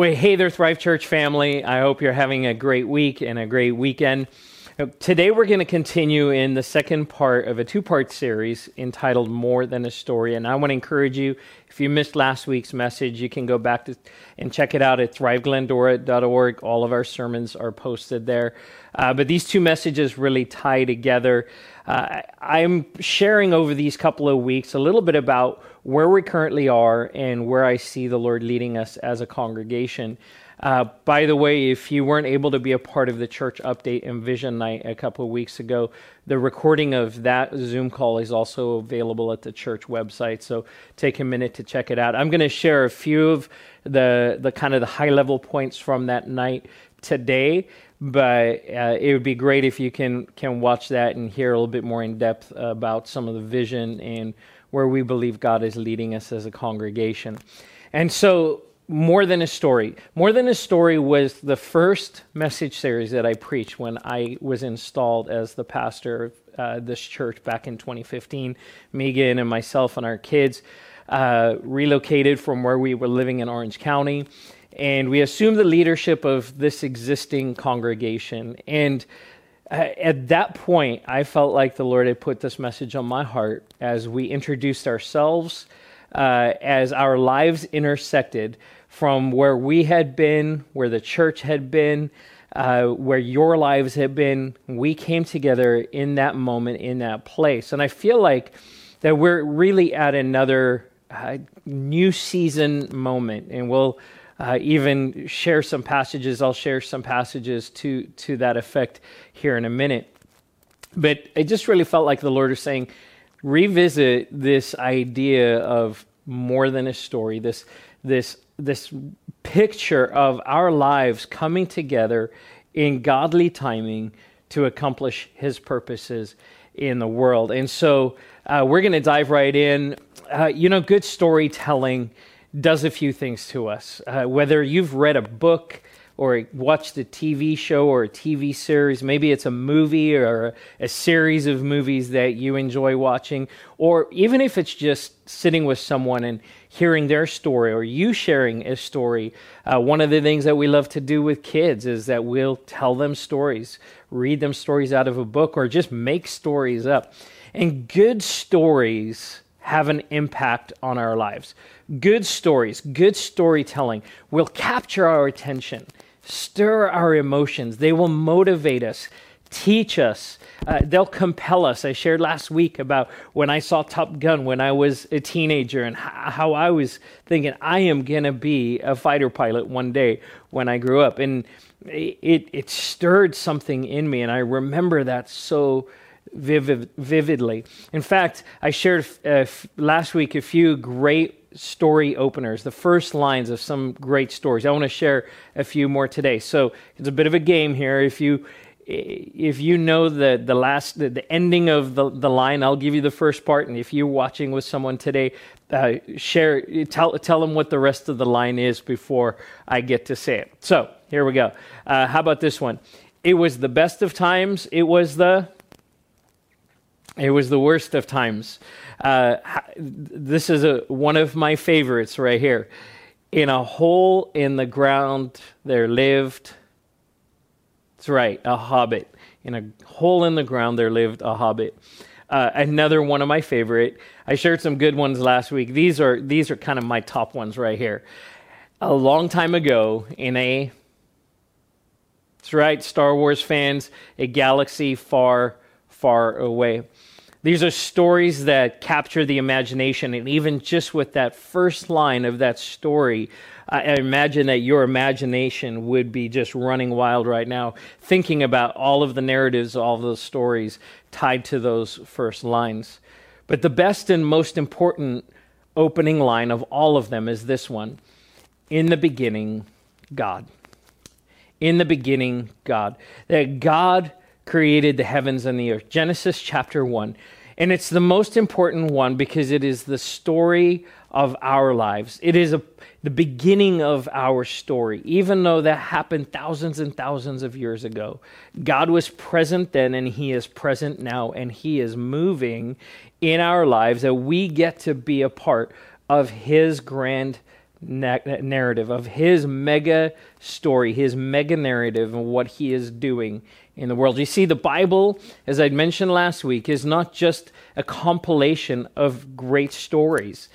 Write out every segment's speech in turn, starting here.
Well, hey there, Thrive Church family. I hope you're having a great week and a great weekend. Today, we're going to continue in the second part of a two part series entitled More Than a Story. And I want to encourage you, if you missed last week's message, you can go back to, and check it out at thriveglendora.org. All of our sermons are posted there. Uh, but these two messages really tie together. Uh, I'm sharing over these couple of weeks a little bit about where we currently are and where I see the Lord leading us as a congregation. Uh, by the way, if you weren't able to be a part of the church update and vision night a couple of weeks ago, the recording of that Zoom call is also available at the church website. So take a minute to check it out. I'm going to share a few of the the kind of the high level points from that night today, but uh, it would be great if you can can watch that and hear a little bit more in depth about some of the vision and where we believe God is leading us as a congregation. And so, more than a story. More than a story was the first message series that I preached when I was installed as the pastor of uh, this church back in 2015. Megan and myself and our kids uh, relocated from where we were living in Orange County, and we assumed the leadership of this existing congregation. And at that point, I felt like the Lord had put this message on my heart as we introduced ourselves, uh, as our lives intersected from where we had been, where the church had been, uh, where your lives had been. We came together in that moment, in that place. And I feel like that we're really at another uh, new season moment, and we'll uh, even share some passages. I'll share some passages to, to that effect here in a minute. But it just really felt like the Lord is saying, revisit this idea of more than a story, this, this, this picture of our lives coming together in godly timing to accomplish His purposes in the world. And so uh, we're going to dive right in. Uh, you know, good storytelling does a few things to us. Uh, whether you've read a book or watched a TV show or a TV series, maybe it's a movie or a, a series of movies that you enjoy watching, or even if it's just sitting with someone and hearing their story or you sharing a story. Uh, one of the things that we love to do with kids is that we'll tell them stories, read them stories out of a book, or just make stories up. And good stories have an impact on our lives. Good stories, good storytelling will capture our attention, stir our emotions. They will motivate us, teach us. Uh, they'll compel us. I shared last week about when I saw Top Gun when I was a teenager and how I was thinking, I am going to be a fighter pilot one day when I grew up. And it, it stirred something in me, and I remember that so vivid, vividly. In fact, I shared uh, last week a few great story openers, the first lines of some great stories. I want to share a few more today. So it's a bit of a game here. If you if you know the the last the, the ending of the, the line, I'll give you the first part. And if you're watching with someone today, uh, share tell tell them what the rest of the line is before I get to say it. So here we go. Uh, how about this one? It was the best of times. It was the it was the worst of times. Uh, this is a, one of my favorites right here. In a hole in the ground, there lived, that's right, a hobbit. In a hole in the ground, there lived a hobbit. Uh, another one of my favorite. I shared some good ones last week. These are these are kind of my top ones right here. A long time ago, in a that's right, Star Wars fans, a galaxy far, far away. These are stories that capture the imagination, and even just with that first line of that story, I imagine that your imagination would be just running wild right now, thinking about all of the narratives, all of those stories tied to those first lines. But the best and most important opening line of all of them is this one In the beginning, God. In the beginning, God. That God created the heavens and the earth. Genesis chapter 1. And it's the most important one because it is the story of our lives. It is a, the beginning of our story, even though that happened thousands and thousands of years ago. God was present then, and He is present now, and He is moving in our lives that we get to be a part of His grand narrative, of his mega story, his mega narrative, and what he is doing in the world. You see, the Bible, as I mentioned last week, is not just a compilation of great stories.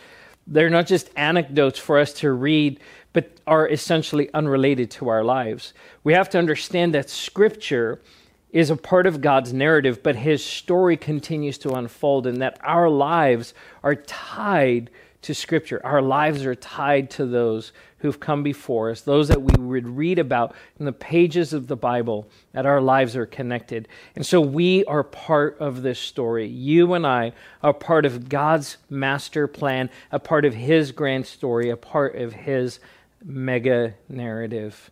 They're not just anecdotes for us to read, but are essentially unrelated to our lives. We have to understand that Scripture is a part of God's narrative, but His story continues to unfold, and that our lives are tied to Scripture. Our lives are tied to those who've come before us, those that we would read about in the pages of the Bible, that our lives are connected. And so we are part of this story. You and I are part of God's master plan, a part of His grand story, a part of His mega narrative.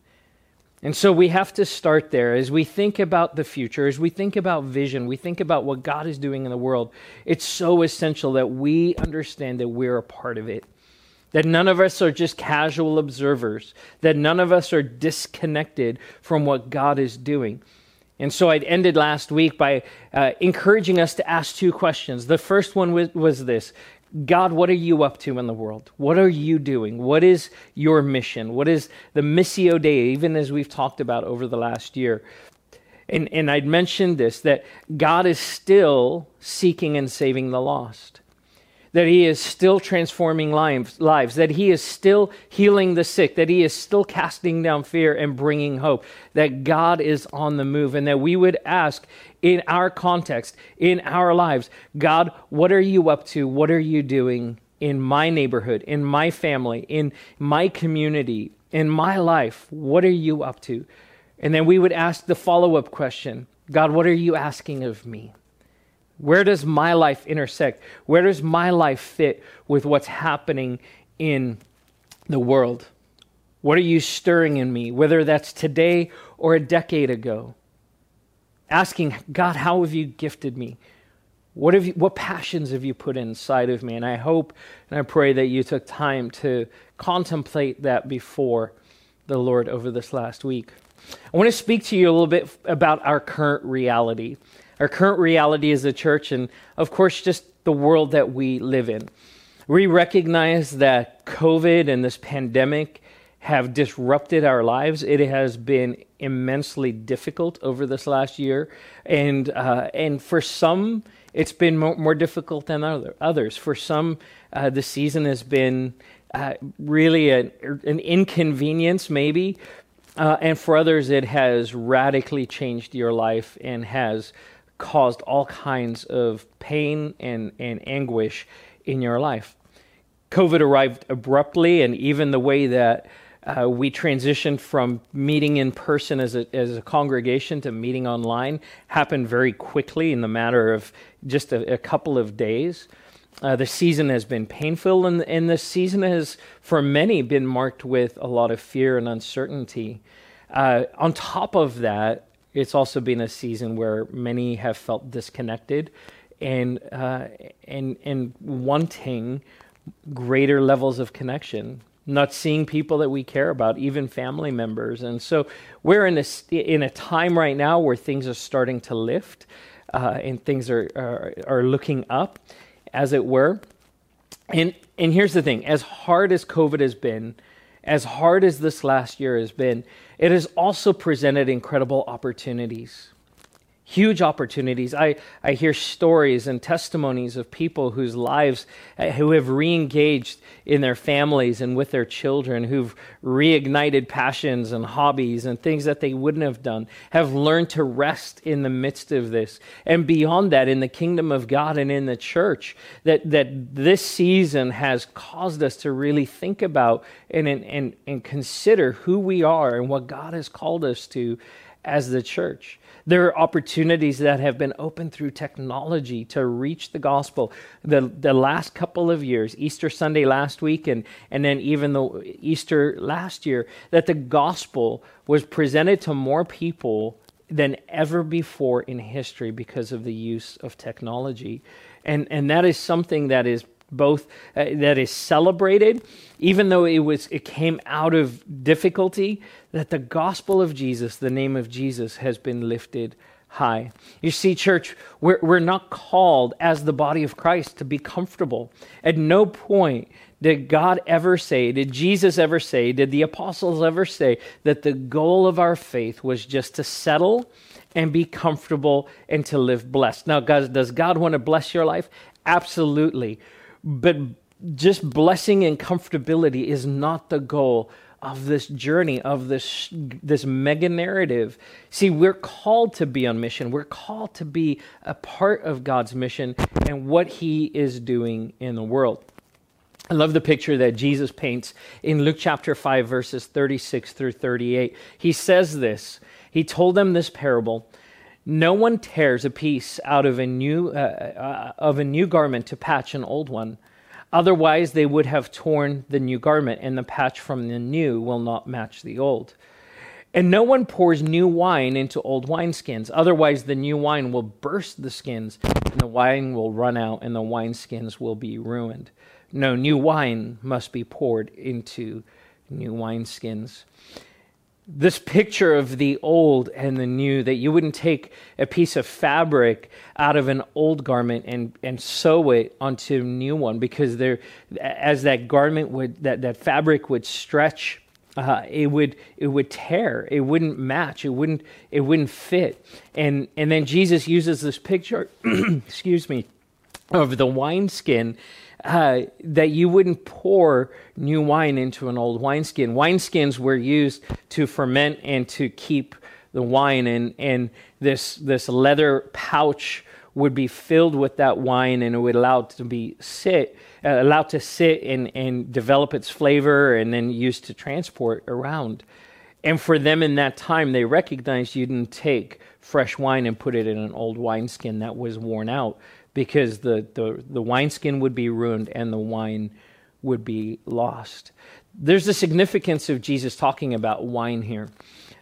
And so we have to start there as we think about the future, as we think about vision, we think about what God is doing in the world. It's so essential that we understand that we're a part of it. That none of us are just casual observers, that none of us are disconnected from what God is doing. And so I ended last week by uh, encouraging us to ask two questions. The first one was, was this God, what are you up to in the world? What are you doing? What is your mission? What is the Missio Dei, even as we've talked about over the last year? And, and I'd mentioned this that God is still seeking and saving the lost that he is still transforming lives, lives, that he is still healing the sick, that he is still casting down fear and bringing hope, that God is on the move, and that we would ask in our context, in our lives, God, what are you up to? What are you doing in my neighborhood, in my family, in my community, in my life? What are you up to? And then we would ask the follow up question God, what are you asking of me? Where does my life intersect? Where does my life fit with what's happening in the world? What are you stirring in me, whether that's today or a decade ago? Asking, God, how have you gifted me? What, have you, what passions have you put inside of me? And I hope and I pray that you took time to contemplate that before the Lord over this last week. I want to speak to you a little bit about our current reality our current reality as a church, and of course, just the world that we live in. We recognize that COVID and this pandemic have disrupted our lives. It has been immensely difficult over this last year, and uh, and for some, it's been more, more difficult than other, others. For some, uh, the season has been uh, really an, an inconvenience, maybe, uh, and for others, it has radically changed your life and has caused all kinds of pain and, and anguish in your life. COVID arrived abruptly, and even the way that uh, we transitioned from meeting in person as a, as a congregation to meeting online happened very quickly in the matter of just a, a couple of days. Uh, the season has been painful, and, and the season has, for many, been marked with a lot of fear and uncertainty. Uh, on top of that, it's also been a season where many have felt disconnected and uh, and and wanting greater levels of connection not seeing people that we care about even family members. And so we're in a in a time right now where things are starting to lift uh, and things are, are are looking up as it were. And and here's the thing as hard as covid has been as hard as this last year has been, it has also presented incredible opportunities huge opportunities. I, I hear stories and testimonies of people whose lives, uh, who have re engaged in their families and with their children, who've reignited passions and hobbies and things that they wouldn't have done, have learned to rest in the midst of this. And beyond that, in the kingdom of God and in the church, that, that this season has caused us to really think about and, and, and consider who we are and what God has called us to as the church. There are opportunities that have been opened through technology to reach the gospel. The, the last couple of years, Easter Sunday last week, and, and then even the Easter last year, that the gospel was presented to more people than ever before in history because of the use of technology. And, and that is something that is both uh, that is celebrated even though it was it came out of difficulty that the gospel of Jesus the name of Jesus has been lifted high. You see, church, we're, we're not called as the body of Christ to be comfortable. At no point did God ever say, did Jesus ever say, did the apostles ever say that the goal of our faith was just to settle and be comfortable and to live blessed? Now, God, does God want to bless your life? Absolutely. But just blessing and comfortability is not the goal of this journey of this this mega narrative. See we're called to be on mission. We're called to be a part of god's mission and what he is doing in the world. I love the picture that Jesus paints in Luke chapter 5, verses 36 through 38. He says this. He told them this parable No one tears a piece out of a new, uh, uh, of a new garment to patch an old one. Otherwise, they would have torn the new garment, and the patch from the new will not match the old. And no one pours new wine into old wineskins. Otherwise, the new wine will burst the skins, and the wine will run out, and the wineskins will be ruined. No, new wine must be poured into new wineskins this picture of the old and the new that you wouldn't take a piece of fabric out of an old garment and, and sew it onto a new one because there as that garment would that, that fabric would stretch uh, it would it would tear. It wouldn't match. It wouldn't it wouldn't fit. And and then jesus uses this picture excuse me of the wineskin uh, that you wouldn't pour new wine into an old wineskin. Wineskins were used to ferment and to keep the wine, and, and this, this leather pouch would be filled with that wine and it would allow it to be sit uh, allowed to sit and, and develop its flavor and then used to transport around and for them in that time they recognized you didn't take fresh wine and put it in an old wineskin that was worn out because the, the, the wineskin would be ruined and the wine would be lost. There's the significance of Jesus talking about wine here.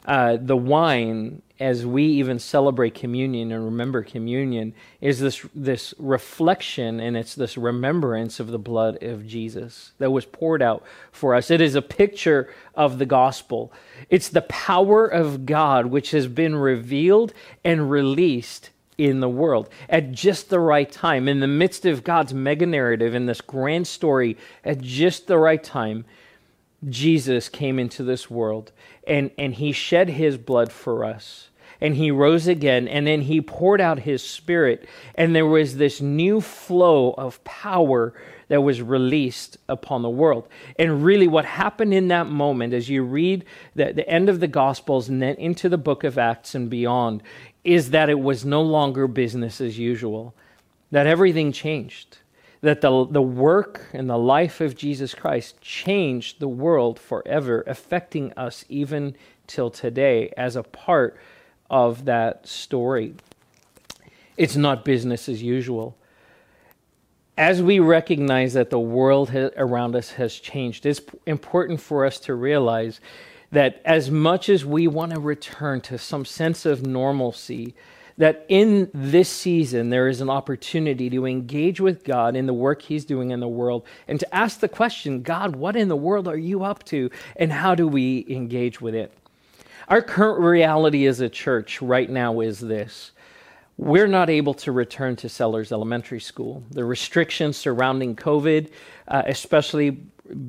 Uh, the wine, as we even celebrate communion and remember communion, is this, this reflection and it's this remembrance of the blood of Jesus that was poured out for us. It is a picture of the gospel. It's the power of God which has been revealed and released in the world at just the right time, in the midst of God's mega narrative, in this grand story, at just the right time, Jesus came into this world and, and he shed his blood for us. And he rose again, and then he poured out his spirit, and there was this new flow of power that was released upon the world. And really, what happened in that moment, as you read the, the end of the Gospels and then into the book of Acts and beyond, is that it was no longer business as usual, that everything changed, that the, the work and the life of Jesus Christ changed the world forever, affecting us even till today as a part of that story. It's not business as usual. As we recognize that the world around us has changed, it's important for us to realize that as much as we want to return to some sense of normalcy, that in this season there is an opportunity to engage with God in the work He's doing in the world and to ask the question God, what in the world are you up to, and how do we engage with it? Our current reality as a church right now is this. We're not able to return to Sellers Elementary School. The restrictions surrounding COVID, uh, especially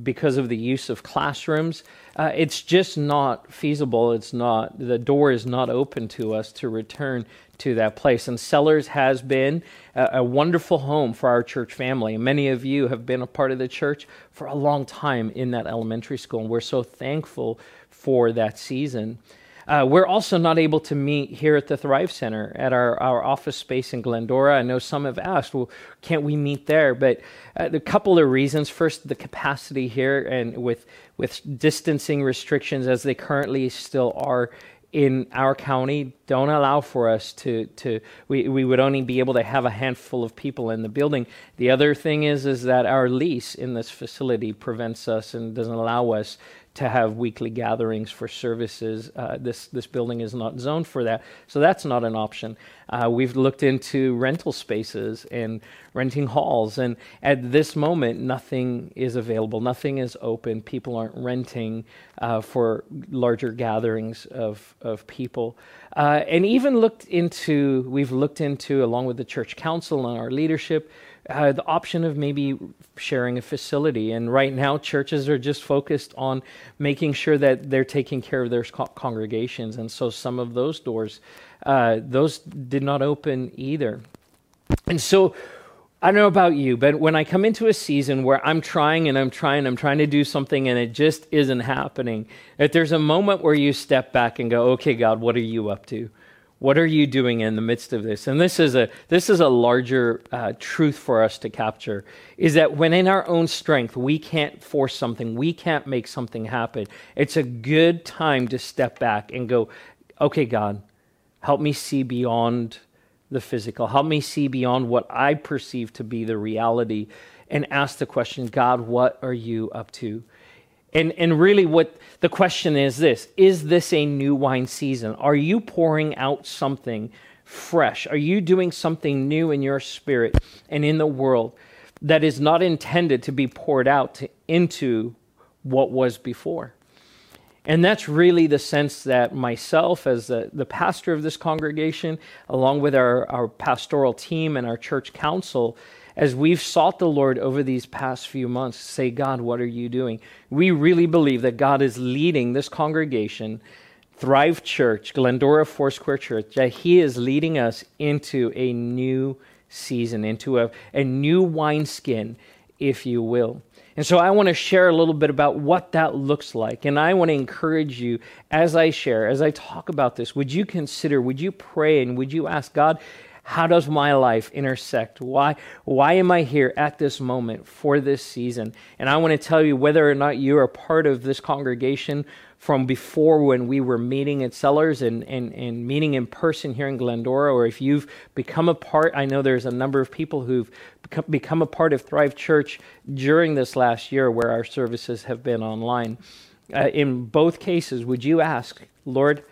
because of the use of classrooms, uh, it's just not feasible. It's not, the door is not open to us to return to that place. And Sellers has been a, a, wonderful home for our church family. Many of you have been a part of the church for a long time in that elementary school, and we're so thankful for that season. Uh, we're also not able to meet here at the Thrive Center at our, our office space in Glendora. I know some have asked, well, can't we meet there? But uh, a couple of reasons. First, the capacity here, and with with distancing restrictions as they currently still are in our county don't allow for us to to we, we would only be able to have a handful of people in the building the other thing is is that our lease in this facility prevents us and doesn't allow us to have weekly gatherings for services. Uh, this this building is not zoned for that, so that's not an option. Uh, we've looked into rental spaces and renting halls, and at this moment, nothing is available. Nothing is open. People aren't renting uh, for larger gatherings of of people, uh, and even looked into. We've looked into along with the church council and our leadership uh, the option of maybe sharing a facility. And right now, churches are just focused on making sure that they're taking care of their co- congregations. And so some of those doors, uh, those did not open either. And so I don't know about you, but when I come into a season where I'm trying and I'm trying, I'm trying to do something and it just isn't happening, if there's a moment where you step back and go, okay, God, what are you up to? What are you doing in the midst of this? And this is a this is a larger uh, truth for us to capture: is that when in our own strength we can't force something, we can't make something happen. It's a good time to step back and go, "Okay, God, help me see beyond the physical. Help me see beyond what I perceive to be the reality." And ask the question, God, what are you up to? And, and really, what the question is this Is this a new wine season? Are you pouring out something fresh? Are you doing something new in your spirit and in the world that is not intended to be poured out to, into what was before? And that's really the sense that myself, as the, the pastor of this congregation, along with our, our pastoral team and our church council, as we've sought the Lord over these past few months, say, God, what are you doing? We really believe that God is leading this congregation, Thrive Church, Glendora Foursquare Church, that He is leading us into a new season, into a, a new wineskin, if you will. And so I want to share a little bit about what that looks like. And I want to encourage you as I share, as I talk about this, would you consider, would you pray, and would you ask God, how does my life intersect? Why, why am I here at this moment for this season? And I want to tell you whether or not you are part of this congregation from before when we were meeting at Sellers and, and, and meeting in person here in Glendora, or if you've become a part, I know there's a number of people who've become, become a part of Thrive Church during this last year where our services have been online. Uh, in both cases, would you ask, Lord,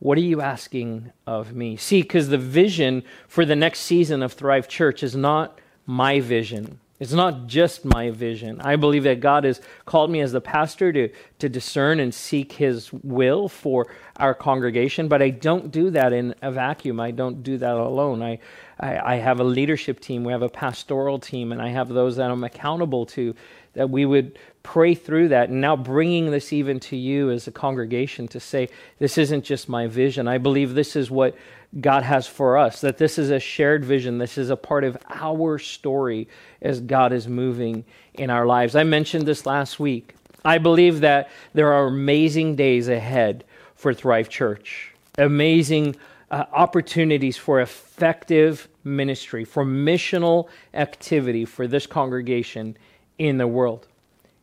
what are you asking of me? See, because the vision for the next season of Thrive Church is not my vision. It's not just my vision. I believe that God has called me as the pastor to, to discern and seek his will for our congregation, but I don't do that in a vacuum. I don't do that alone. I, I, I have a leadership team, we have a pastoral team, and I have those that I'm accountable to that we would pray through that. And now bringing this even to you as a congregation to say, this isn't just my vision. I believe this is what God has for us, that this is a shared vision. This is a part of our story as God is moving in our lives. I mentioned this last week. I believe that there are amazing days ahead for Thrive Church, amazing uh, opportunities for effective ministry, for missional activity for this congregation in the world.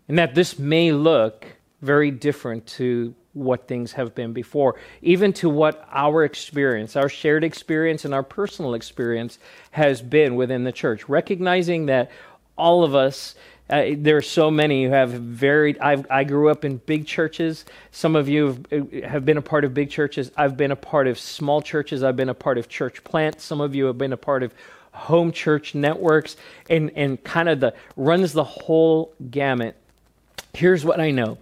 And that this may look very different to what things have been before, even to what our experience, our shared experience, and our personal experience has been within the church. Recognizing that all of us, uh, there are so many who have varied. I've, i grew up in big churches. Some of you have, have, been a part of big churches. I've been a part of small churches. I've been a part of church plants. Some of you have been a part of home church networks and, and kind of the runs the whole gamut. Here's what I know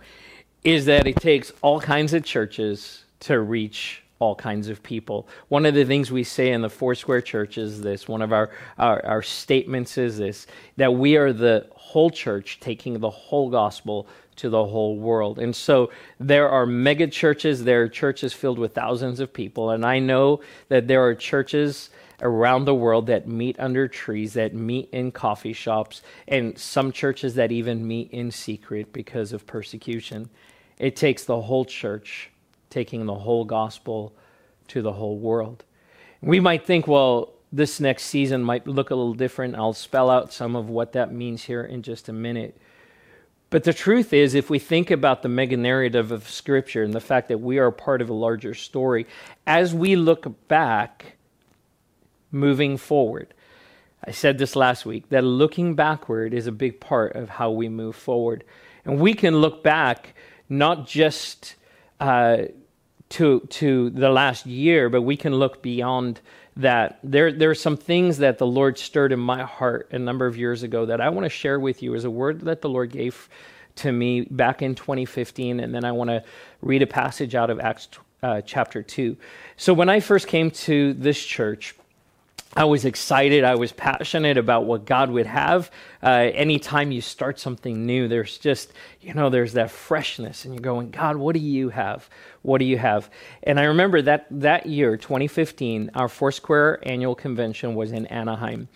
is that it takes all kinds of churches to reach all kinds of people. One of the things we say in the Foursquare Church is this, one of our, our, our statements is this, that we are the whole church taking the whole gospel to the whole world. And so there are mega churches, there are churches filled with thousands of people, and I know that there are churches around the world that meet under trees, that meet in coffee shops, and some churches that even meet in secret because of persecution. It takes the whole church taking the whole gospel to the whole world. We might think, well, this next season might look a little different. I'll spell out some of what that means here in just a minute. But the truth is, if we think about the mega narrative of Scripture and the fact that we are part of a larger story, as we look back, moving forward. I said this last week that looking backward is a big part of how we move forward. And we can look back not just uh, to to the last year, but we can look beyond that. There there are some things that the Lord stirred in my heart a number of years ago that I want to share with you as a word that the Lord gave to me back in 2015, and then I want to read a passage out of Acts uh, chapter two. So when I first came to this church. I was excited. I was passionate about what God would have. Uh, anytime you start something new, there's just, you know, there's that freshness, and you're going, God, what do you have? What do you have? And I remember that that year, 2015, our Foursquare annual convention was in Anaheim.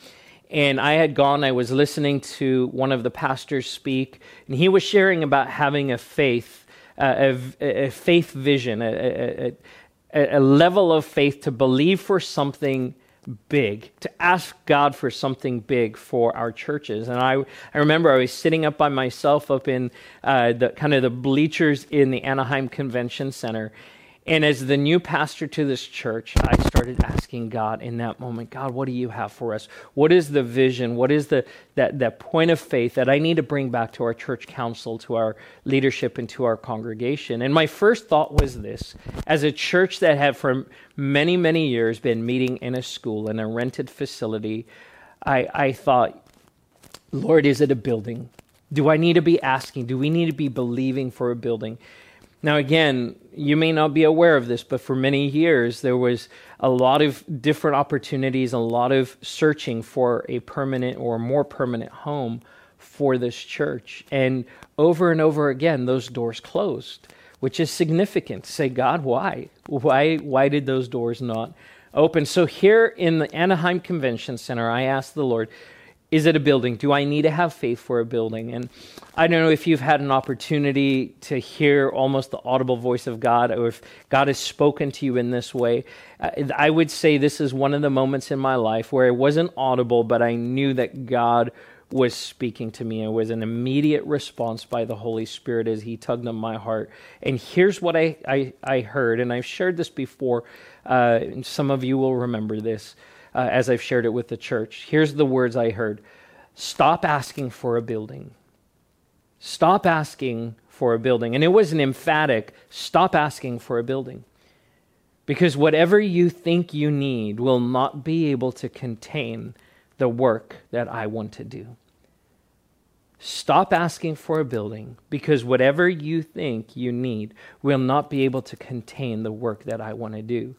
And I had gone, I was listening to one of the pastors speak, and he was sharing about having a faith, uh, a, a, faith vision, a, a, a level of faith to believe for something big, to ask God for something big for our churches. And I, I remember I was sitting up by myself up in uh, the kind of the bleachers in the Anaheim Convention Center, and as the new pastor to this church, I started asking God in that moment, God, what do you have for us? What is the vision? What is the that, that point of faith that I need to bring back to our church council, to our leadership, and to our congregation? And my first thought was this as a church that had for many, many years been meeting in a school, in a rented facility, I, I thought, Lord, is it a building? Do I need to be asking? Do we need to be believing for a building? Now, again, you may not be aware of this, but for many years there was a lot of different opportunities, a lot of searching for a permanent or more permanent home for this church. And over and over again, those doors closed, which is significant. Say, God, why? Why, why did those doors not open? So, here in the Anaheim Convention Center, I asked the Lord, is it a building? Do I need to have faith for a building? And I don't know if you've had an opportunity to hear almost the audible voice of God or if God has spoken to you in this way. Uh, I would say this is one of the moments in my life where it wasn't audible, but I knew that God was speaking to me. It was an immediate response by the Holy Spirit as He tugged on my heart. And here's what I, I, I heard, and I've shared this before. Uh, some of you will remember this uh, as I've shared it with the church. Here's the words I heard Stop asking for a building. Stop asking for a building. And it was an emphatic stop asking for a building. Because whatever you think you need will not be able to contain the work that I want to do. Stop asking for a building because whatever you think you need will not be able to contain the work that I want to do.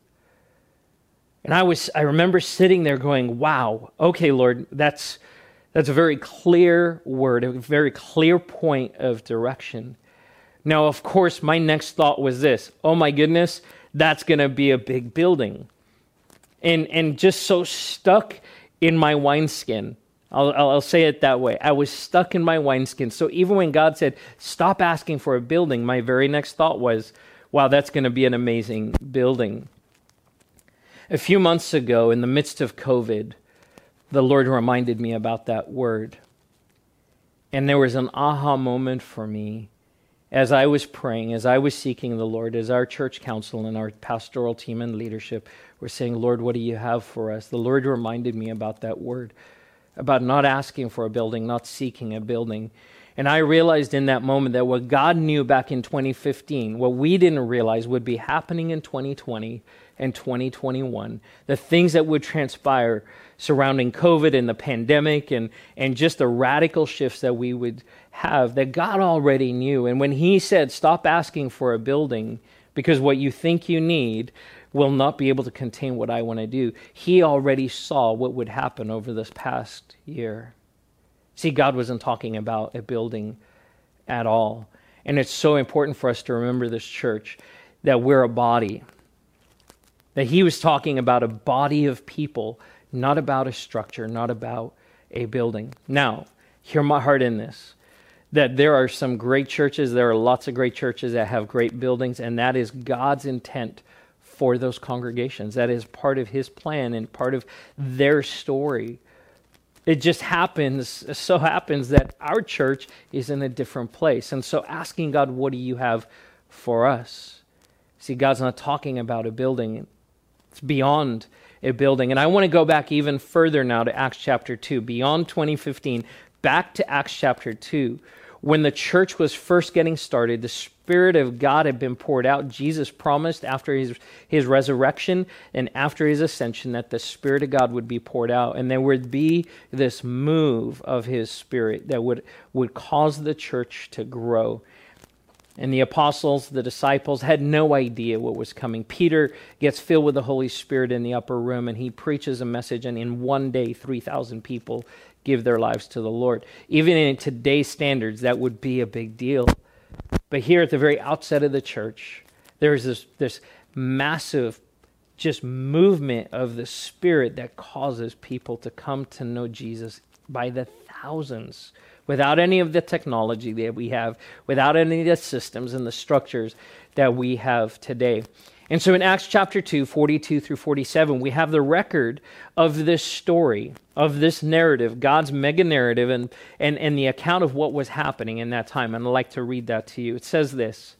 And I was I remember sitting there going, "Wow, okay, Lord, that's that's a very clear word, a very clear point of direction." Now, of course, my next thought was this, "Oh my goodness, that's going to be a big building." And and just so stuck in my wineskin. I'll, I'll say it that way. I was stuck in my wineskin. So even when God said, stop asking for a building, my very next thought was, wow, that's going to be an amazing building. A few months ago, in the midst of COVID, the Lord reminded me about that word. And there was an aha moment for me as I was praying, as I was seeking the Lord, as our church council and our pastoral team and leadership were saying, Lord, what do you have for us? The Lord reminded me about that word, about not asking for a building, not seeking a building. And I realized in that moment that what God knew back in 2015, what we didn't realize would be happening in 2020 and 2021, the things that would transpire surrounding COVID and the pandemic and, and just the radical shifts that we would have that God already knew. And when He said, Stop asking for a building because what you think you need will not be able to contain what I want to do, He already saw what would happen over this past year. See, God wasn't talking about a building at all. And it's so important for us to remember this church that we're a body. That he was talking about a body of people, not about a structure, not about a building. Now, hear my heart in this that there are some great churches, there are lots of great churches that have great buildings, and that is God's intent for those congregations. That is part of his plan and part of their story it just happens, so happens that our church is in a different place. And so asking God, what do you have for us? See, God's not talking about a building, it's beyond a building. And I want to go back even further now to Acts chapter 2, beyond 2015, back to Acts chapter 2. When the church was first getting started, the Spirit of God had been poured out. Jesus promised after his, his resurrection and after his ascension that the Spirit of God would be poured out, and there would be this move of his Spirit that would, would cause the church to grow. And the apostles, the disciples, had no idea what was coming. Peter gets filled with the Holy Spirit in the upper room and he preaches a message, and in one day, 3,000 people give their lives to the Lord. Even in today's standards, that would be a big deal. But here at the very outset of the church, there's this, this massive just movement of the Spirit that causes people to come to know Jesus by the thousands without any of the technology that we have, without any of the systems and the structures that we have today. And so in Acts chapter 2, 42 through 47, we have the record of this story, of this narrative, God's mega narrative, and, and, and the account of what was happening in that time. And I'd like to read that to you. It says this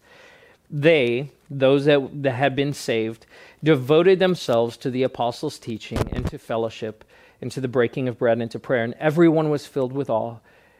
They, those that, that had been saved, devoted themselves to the apostles' teaching and to fellowship and to the breaking of bread and to prayer. And everyone was filled with awe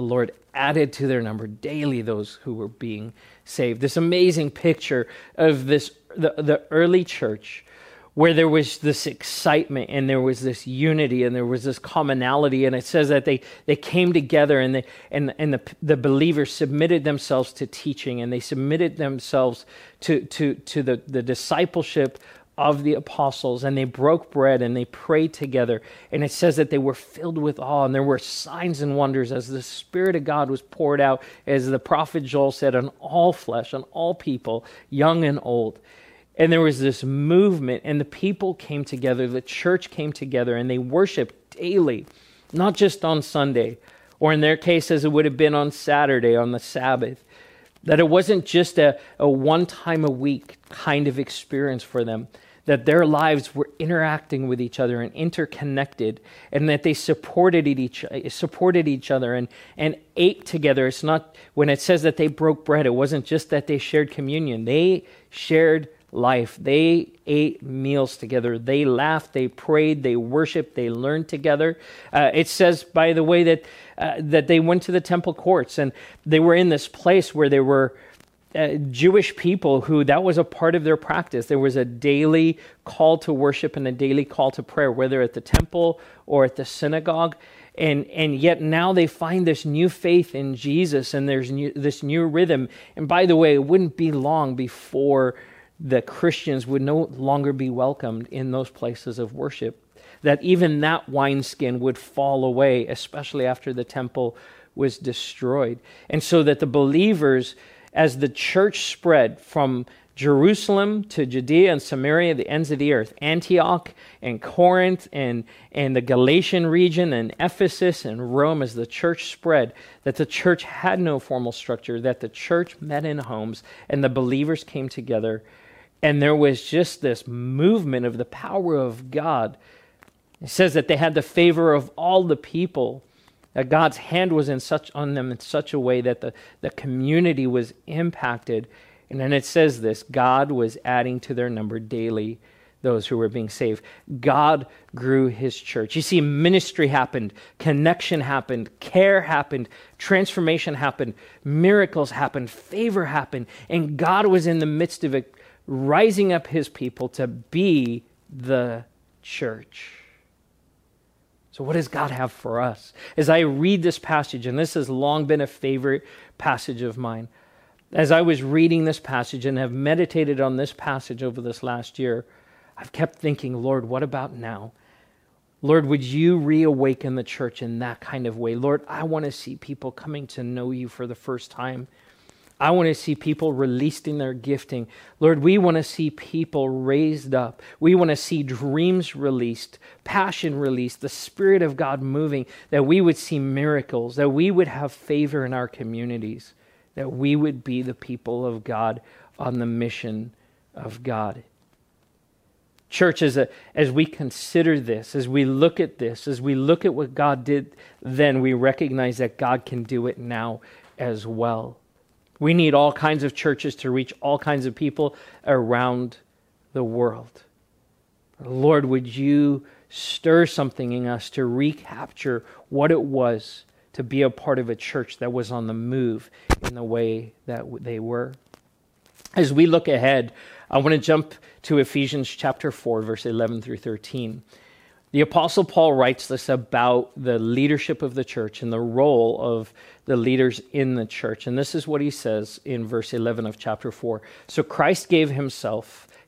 The Lord added to their number daily those who were being saved. This amazing picture of this the, the early church where there was this excitement and there was this unity and there was this commonality and it says that they, they came together and they and, and the, the believers submitted themselves to teaching and they submitted themselves to to to the, the discipleship of the apostles and they broke bread and they prayed together and it says that they were filled with awe and there were signs and wonders as the spirit of god was poured out as the prophet joel said on all flesh on all people young and old and there was this movement, and the people came together, the church came together, and they worshiped daily, not just on Sunday, or in their case, as it would have been on Saturday, on the Sabbath. That it wasn't just a, a one time a week kind of experience for them, that their lives were interacting with each other and interconnected, and that they supported each, supported each other and, and ate together. It's not, when it says that they broke bread, it wasn't just that they shared communion, they shared life. They ate meals together. They laughed, they prayed, they worshiped, they learned together. Uh, it says, by the way, that, uh, that they went to the temple courts and they were in this place where they were uh, Jewish people who that was a part of their practice. There was a daily call to worship and a daily call to prayer, whether at the temple or at the synagogue. And, and yet now they find this new faith in Jesus and there's new, this new rhythm. And by the way, it wouldn't be long before the Christians would no longer be welcomed in those places of worship. That even that wineskin would fall away, especially after the temple was destroyed. And so that the believers, as the church spread from Jerusalem to Judea and Samaria, the ends of the earth, Antioch and Corinth and, and the Galatian region and Ephesus and Rome, as the church spread, that the church had no formal structure, that the church met in homes and the believers came together and there was just this movement of the power of God. It says that they had the favor of all the people, that God's hand was in such on them in such a way that the, the community was impacted. And then it says this God was adding to their number daily those who were being saved. God grew his church. You see, ministry happened, connection happened, care happened, transformation happened, miracles happened, favor happened, and God was in the midst of it rising up his people to be the church. So, what does God have for us? As I read this passage, and this has long been a favorite passage of mine, as I was reading this passage and have meditated on this passage over this last year, I've kept thinking, Lord, what about now? Lord, would you reawaken the church in that kind of way? Lord, I want to see people coming to know you for the first time. I want to see people released in their gifting. Lord, we want to see people raised up. We want to see dreams released, passion released, the Spirit of God moving, that we would see miracles, that we would have favor in our communities, that we would be the people of God on the mission of God. Church, as, a, as we consider this, as we look at this, as we look at what God did then, we recognize that God can do it now as well. We need all kinds of churches to reach all kinds of people around the world. Lord, would you stir something in us to recapture what it was to be a part of a church that was on the move in the way that they were? As we look ahead, I want to jump to Ephesians chapter 4, verse 11 through 13. The Apostle Paul writes this about the leadership of the church and the role of the leaders in the church. And this is what he says in verse 11 of chapter 4. So Christ gave himself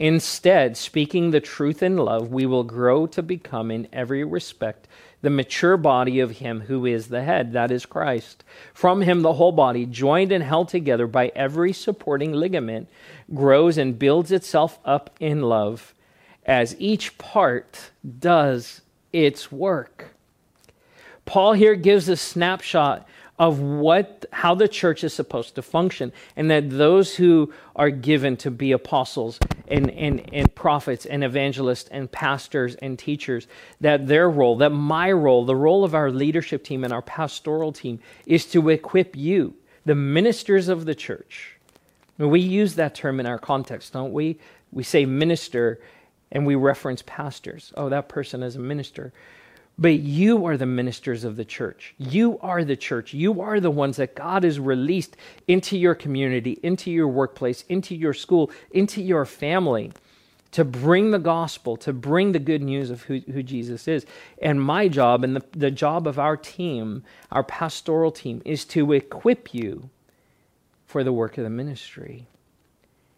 Instead, speaking the truth in love, we will grow to become, in every respect, the mature body of Him who is the head, that is Christ. From Him, the whole body, joined and held together by every supporting ligament, grows and builds itself up in love as each part does its work. Paul here gives a snapshot of what how the church is supposed to function and that those who are given to be apostles and, and, and prophets and evangelists and pastors and teachers that their role that my role the role of our leadership team and our pastoral team is to equip you the ministers of the church. We use that term in our context don't we? We say minister and we reference pastors. Oh that person is a minister but you are the ministers of the church. You are the church. You are the ones that God has released into your community, into your workplace, into your school, into your family to bring the gospel, to bring the good news of who, who Jesus is. And my job and the, the job of our team, our pastoral team, is to equip you for the work of the ministry.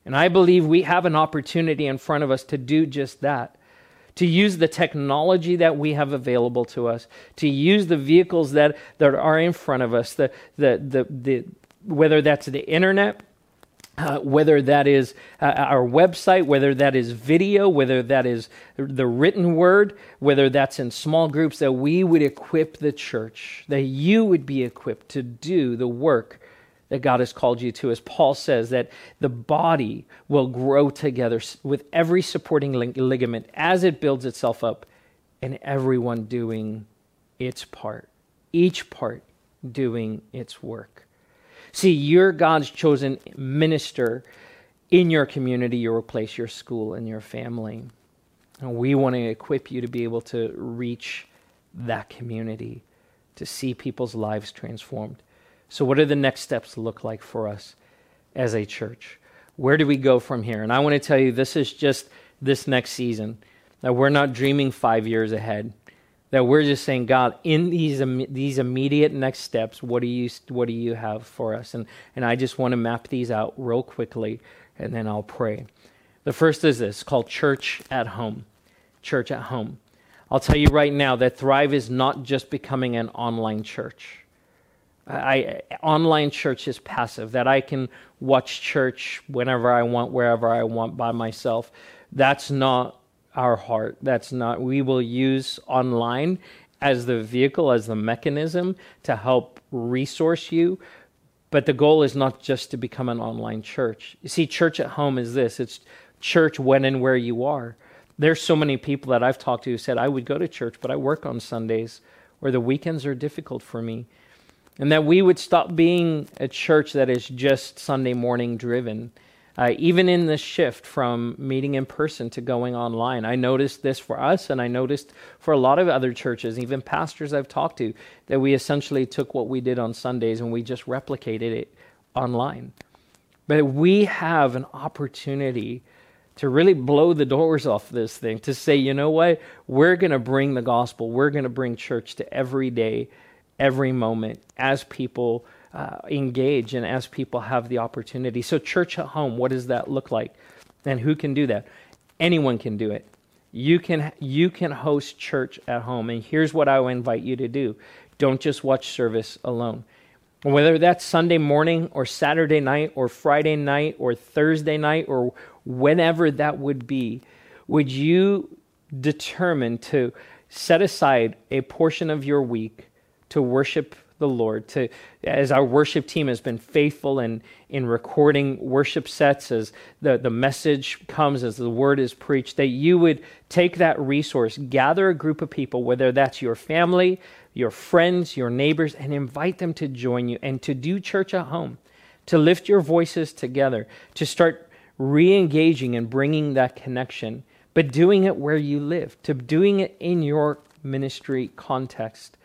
And I believe we have an opportunity in front of us to do just that to use the technology that we have available to us, to use the vehicles that, that are in front of us, the, the, the, the, whether that's the internet, uh, whether that is uh, our website, whether that is video, whether that is the written word, whether that's in small groups, that we would equip the church, that you would be equipped to do the work that God has called you to. As Paul says, that the body will grow together with every supporting ligament as it builds itself up, and everyone doing its part, each part doing its work. See, you're God's chosen minister in your community, your place, your school, and your family. And we want to equip you to be able to reach that community, to see people's lives transformed. So, what do the next steps look like for us as a church? Where do we go from here? And I want to tell you, this is just this next season. That we're not dreaming five years ahead. That we're just saying, God, in these these immediate next steps, what do you what do you have for us? And and I just want to map these out real quickly, and then I'll pray. The first is this called church at home. Church at home. I'll tell you right now that Thrive is not just becoming an online church. I, online church is passive, that I can watch church whenever I want, wherever I want by myself. That's not our heart. That's not, we will use online as the vehicle, as the mechanism to help resource you. But the goal is not just to become an online church. You see, church at home is this it's church when and where you are. There's so many people that I've talked to who said, I would go to church, but I work on Sundays or the weekends are difficult for me and that we would stop being a church that is just Sunday morning driven. Uh, even in the shift from meeting in person to going online, I noticed this for us, and I noticed for a lot of other churches, even pastors I've talked to, that we essentially took what we did on Sundays and we just replicated it online. But we have an opportunity to really blow the doors off this thing, to say, you know what, we're going to bring the gospel, we're going to bring church to every day every moment as people uh, engage and as people have the opportunity. So, church at home, what does that look like? And who can do that? Anyone can do it. you can you can host church at home. And here's what I would invite you to do: don't just watch service alone. Whether that's Sunday morning or Saturday night or Friday night or Thursday night or whenever that would be, would you determine to set aside a portion of your week to worship the Lord. To as our worship team has been faithful in in recording worship sets as the, the message comes, as the word is preached, that you would take that resource, gather a group of people, whether that's your family, your friends, your neighbors, and invite them to join you and to do church at home, to lift your voices together, to start re-engaging and bringing that connection but doing it where you live, to doing it in your ministry context.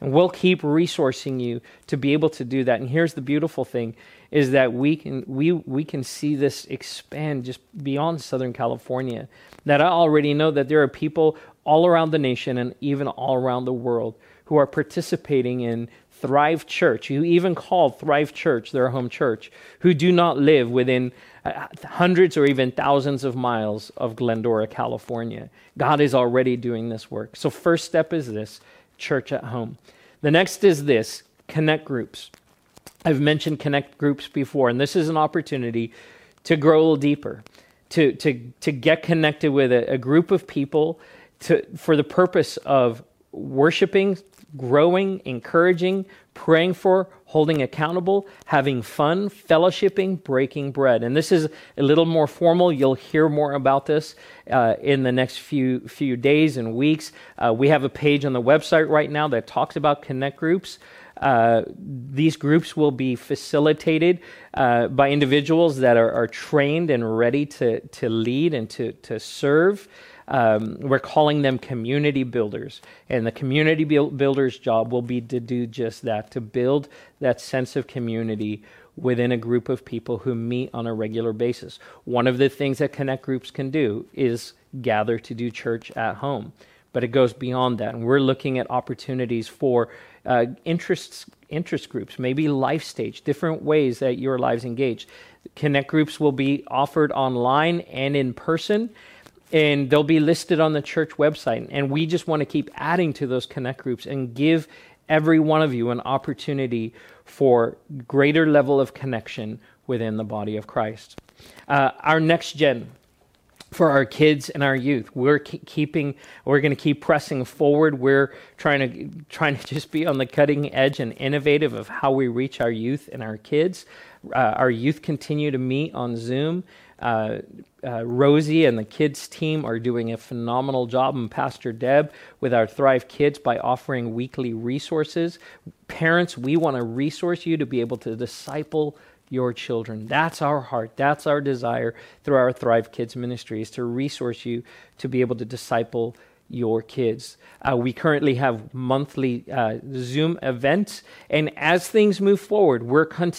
And we'll keep resourcing you to be able to do that. And here's the beautiful thing is that we can we we can see this expand just beyond Southern California. That I already know that there are people all around the nation and even all around the world who are participating in Thrive Church, who even call Thrive Church their home church, who do not live within uh, hundreds or even thousands of miles of Glendora, California. God is already doing this work. So, first step is this church at home. The next is this connect groups. I've mentioned connect groups before, and this is an opportunity to grow a little deeper, to, to, to get connected with a, a group of people to, for the purpose of worshiping, growing, encouraging, praying for, holding accountable, having fun, fellowshipping, breaking bread. And this is a little more formal. You'll hear more about this uh, in the next few few days and weeks. Uh, we have a page on the website right now that talks about connect groups. Uh, these groups will be facilitated uh, by individuals that are, are, trained and ready to, to lead and to, to serve. Um, we're calling them community builders. And the community builder's job will be to do just that to build that sense of community within a group of people who meet on a regular basis. One of the things that connect groups can do is gather to do church at home. But it goes beyond that. And we're looking at opportunities for uh, interests, interest groups, maybe life stage, different ways that your lives engage. Connect groups will be offered online and in person and they'll be listed on the church website. And we just want to keep adding to those connect groups and give every one of you an opportunity for greater level of connection within the body of Christ. Uh, our next gen for our kids and our youth. We're keeping, we're going to keep pressing forward. We're trying to trying to just be on the cutting edge and innovative of how we reach our youth and our kids. Uh, our youth continue to meet on Zoom. Uh, uh, Rosie and the kids team are doing a phenomenal job, and Pastor Deb with our Thrive Kids by offering weekly resources. Parents, we want to resource you to be able to disciple your children. That's our heart. That's our desire through our Thrive Kids ministry is to resource you to be able to disciple your kids. Uh, we currently have monthly uh, Zoom events, and as things move forward, we're con-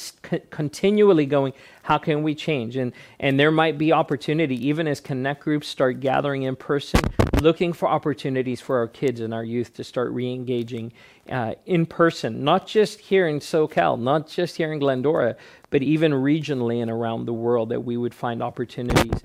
continually going, how can we change? And, and there might be opportunity, even as connect groups start gathering in person, looking for opportunities for our kids and our youth to start re engaging uh, in person, not just here in SoCal, not just here in Glendora, but even regionally and around the world, that we would find opportunities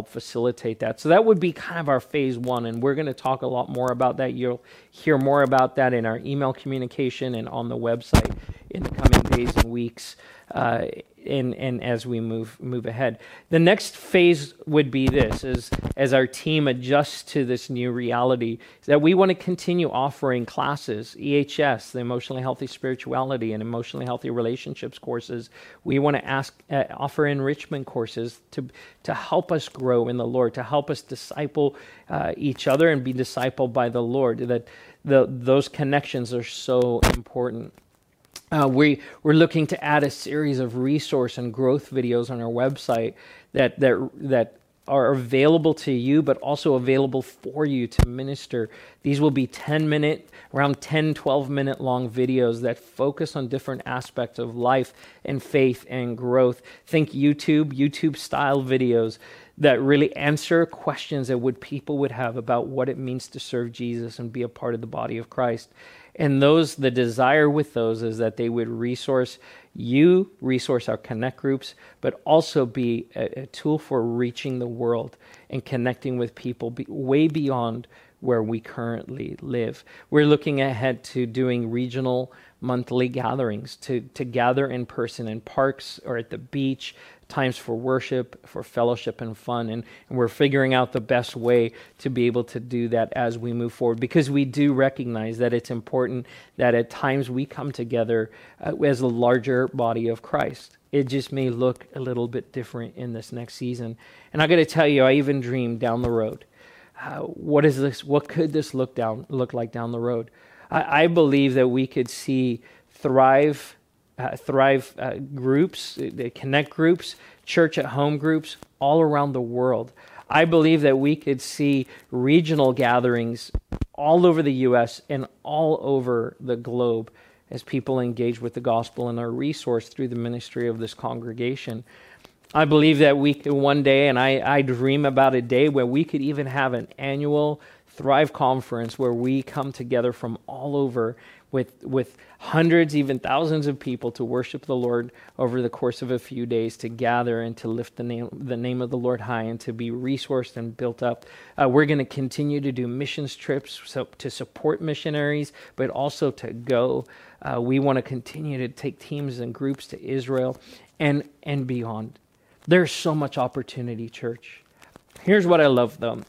help facilitate that. So that would be kind of our phase one, and we're going to talk a lot more about that. You'll hear more about that in our email communication and on the website in the coming days and weeks. Uh, and, and as we move move ahead. The next phase would be this as as our team adjusts to this new reality, that we want to continue offering classes, EHS, the emotionally healthy spirituality and emotionally healthy relationships courses. We want to ask uh, offer enrichment courses to to help us grow in the Lord, to help us disciple uh, each other and be discipled by the Lord. That the, those connections are so important. Uh, we, we're looking to add a series of resource and growth videos on our website that, that, that are available to you, but also available for you to minister. These will be 10 minute, around 10, 12 minute long videos that focus on different aspects of life and faith and growth. Think YouTube, YouTube style videos that really answer questions that would people would have about what it means to serve Jesus and be a part of the body of Christ. And those, the desire with those is that they would resource you, resource our connect groups, but also be a, a tool for reaching the world and connecting with people be, way beyond where we currently live. We're looking ahead to doing regional monthly gatherings to, to gather in person in parks or at the beach, times for worship, for fellowship and fun. And, and, we're figuring out the best way to be able to do that as we move forward because we do recognize that it's important that at times we come together uh, as a larger body of Christ. It just may look a little bit different in this next season. And I got to tell you, I even dream down the road. Uh, what is this? What could this look down look like down the road? I, I believe that we could see thrive uh, Thrive uh, groups, the Connect groups, church at home groups all around the world. I believe that we could see regional gatherings all over the U.S. and all over the globe as people engage with the gospel and are resourced through the ministry of this congregation. I believe that we could one day, and I, I dream about a day where we could even have an annual Thrive conference where we come together from all over with, with hundreds, even thousands of people to worship the Lord over the course of a few days, to gather and to lift the name, the name of the Lord high and to be resourced and built up. Uh, we're going to continue to do missions trips so, to support missionaries, but also to go. Uh, we want to continue to take teams and groups to Israel and, and beyond. There's so much opportunity, church. Here's what I love, though,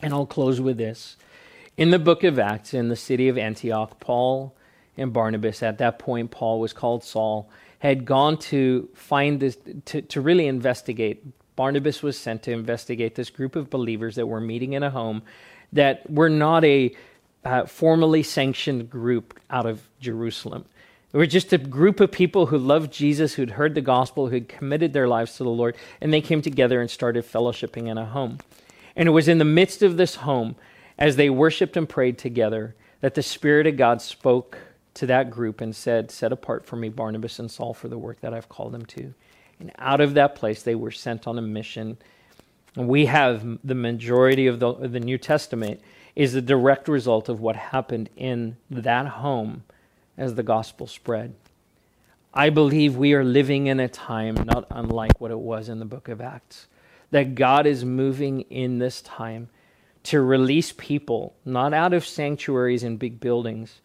and I'll close with this. In the book of Acts, in the city of Antioch, Paul and Barnabas, at that point, Paul was called Saul, had gone to find this, to, to really investigate. Barnabas was sent to investigate this group of believers that were meeting in a home that were not a uh, formally sanctioned group out of Jerusalem. They were just a group of people who loved Jesus, who'd heard the gospel, who'd committed their lives to the Lord, and they came together and started fellowshipping in a home. And it was in the midst of this home as they worshiped and prayed together, that the Spirit of God spoke to that group and said, Set apart for me Barnabas and Saul for the work that I've called them to. And out of that place, they were sent on a mission. And we have the majority of the, of the New Testament is a direct result of what happened in that home as the gospel spread. I believe we are living in a time not unlike what it was in the book of Acts. That God is moving in this time to release people, not out of sanctuaries and big buildings,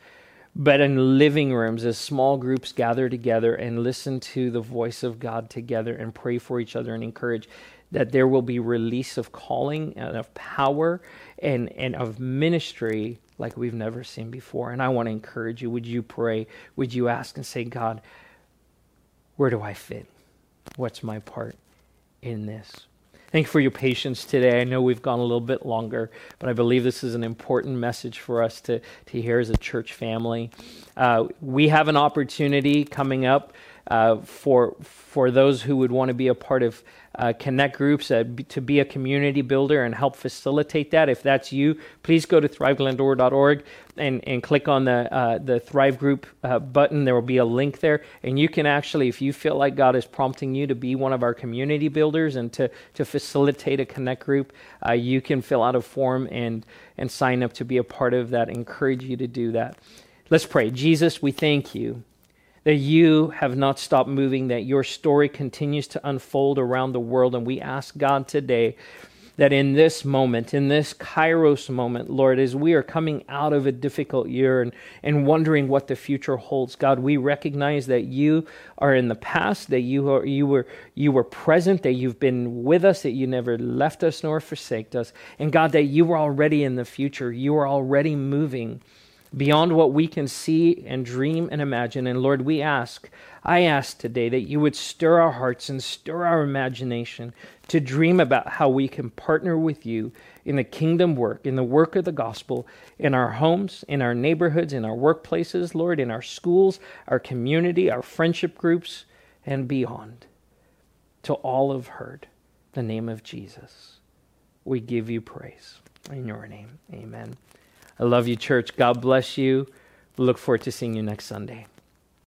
but in living rooms as small groups gather together and listen to the voice of God together and pray for each other and encourage that there will be release of calling and of power and, and of ministry like we've never seen before. And I want to encourage you. Would you pray? Would you ask and say, God, where do I fit? What's my part in this? Thank you for your patience today. I know we've gone a little bit longer, but I believe this is an important message for us to, to hear as a church family. Uh, we have an opportunity coming up uh, for, for those who would want to be a part of uh, connect groups uh, b- to be a community builder and help facilitate that. If that's you, please go to thriveglendora.org and, and click on the, uh, the Thrive Group uh, button. There will be a link there. And you can actually, if you feel like God is prompting you to be one of our community builders and to, to facilitate a connect group, uh, you can fill out a form and, and sign up to be a part of that. I encourage you to do that. Let's pray. Jesus, we thank you that you have not stopped moving, that your story continues to unfold around the world. And we ask God today that in this moment, in this Kairos moment, Lord, as we are coming out of a difficult year and, and wondering what the future holds, God, we recognize that you are in the past, that you are you were you were present, that you've been with us, that you never left us nor forsaked us. And God, that you are already in the future. You are already moving beyond what we can see and dream and imagine. And Lord, we ask, I ask today that you would stir our hearts and stir our imagination to dream about how we can partner with you in the kingdom work, in the work of the gospel, in our homes, in our neighborhoods, in our workplaces, Lord, in our schools, our community, our friendship groups, and beyond. To all have heard the name of Jesus. We give you praise. In your name, amen. I love you, church. God bless you. Look forward to seeing you next Sunday.